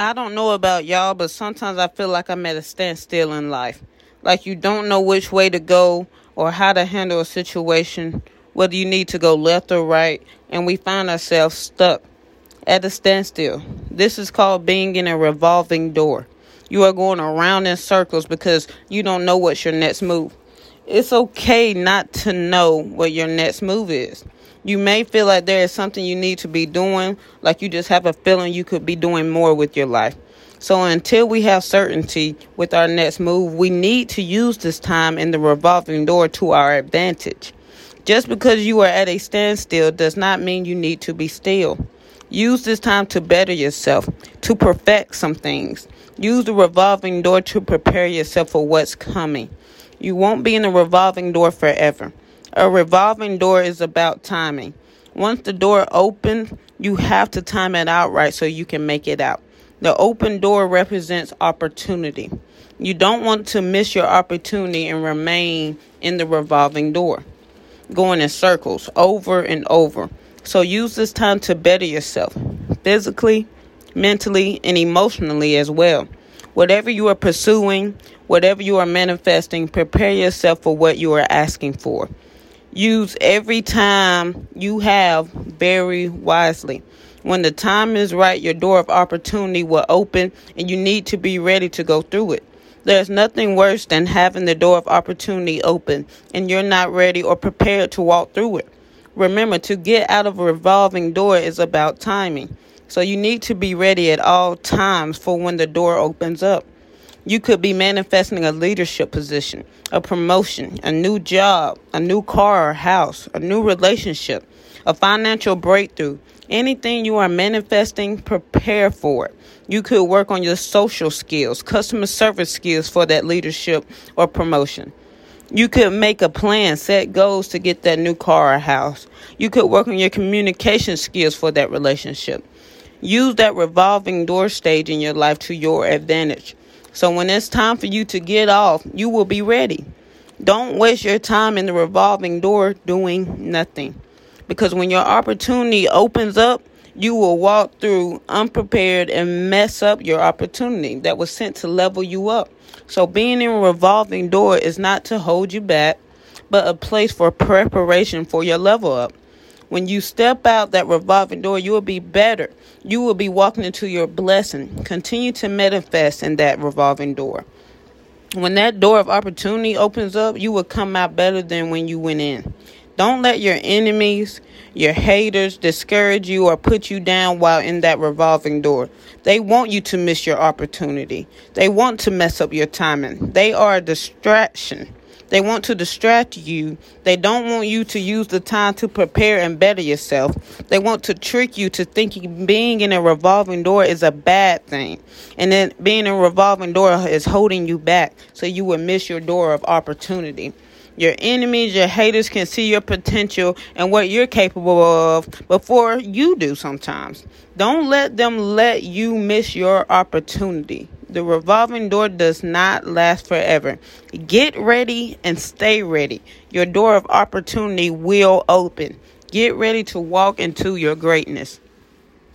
I don't know about y'all, but sometimes I feel like I'm at a standstill in life. Like you don't know which way to go or how to handle a situation, whether you need to go left or right, and we find ourselves stuck at a standstill. This is called being in a revolving door. You are going around in circles because you don't know what's your next move. It's okay not to know what your next move is. You may feel like there is something you need to be doing, like you just have a feeling you could be doing more with your life. So until we have certainty with our next move, we need to use this time in the revolving door to our advantage. Just because you are at a standstill does not mean you need to be still. Use this time to better yourself, to perfect some things. Use the revolving door to prepare yourself for what's coming. You won't be in a revolving door forever. A revolving door is about timing. Once the door opens, you have to time it out right so you can make it out. The open door represents opportunity. You don't want to miss your opportunity and remain in the revolving door, going in circles over and over. So use this time to better yourself physically, mentally, and emotionally as well. Whatever you are pursuing, whatever you are manifesting, prepare yourself for what you are asking for. Use every time you have very wisely. When the time is right, your door of opportunity will open and you need to be ready to go through it. There's nothing worse than having the door of opportunity open and you're not ready or prepared to walk through it. Remember, to get out of a revolving door is about timing. So you need to be ready at all times for when the door opens up. You could be manifesting a leadership position, a promotion, a new job, a new car or house, a new relationship, a financial breakthrough. Anything you are manifesting, prepare for it. You could work on your social skills, customer service skills for that leadership or promotion. You could make a plan, set goals to get that new car or house. You could work on your communication skills for that relationship. Use that revolving door stage in your life to your advantage. So when it's time for you to get off, you will be ready. Don't waste your time in the revolving door doing nothing. Because when your opportunity opens up, you will walk through unprepared and mess up your opportunity that was sent to level you up. So being in a revolving door is not to hold you back, but a place for preparation for your level up. When you step out that revolving door, you will be better. You will be walking into your blessing. Continue to manifest in that revolving door. When that door of opportunity opens up, you will come out better than when you went in. Don't let your enemies, your haters discourage you or put you down while in that revolving door. They want you to miss your opportunity. They want to mess up your timing. They are a distraction. They want to distract you. They don't want you to use the time to prepare and better yourself. They want to trick you to thinking being in a revolving door is a bad thing. And then being in a revolving door is holding you back so you will miss your door of opportunity. Your enemies, your haters can see your potential and what you're capable of before you do sometimes. Don't let them let you miss your opportunity. The revolving door does not last forever. Get ready and stay ready. Your door of opportunity will open. Get ready to walk into your greatness.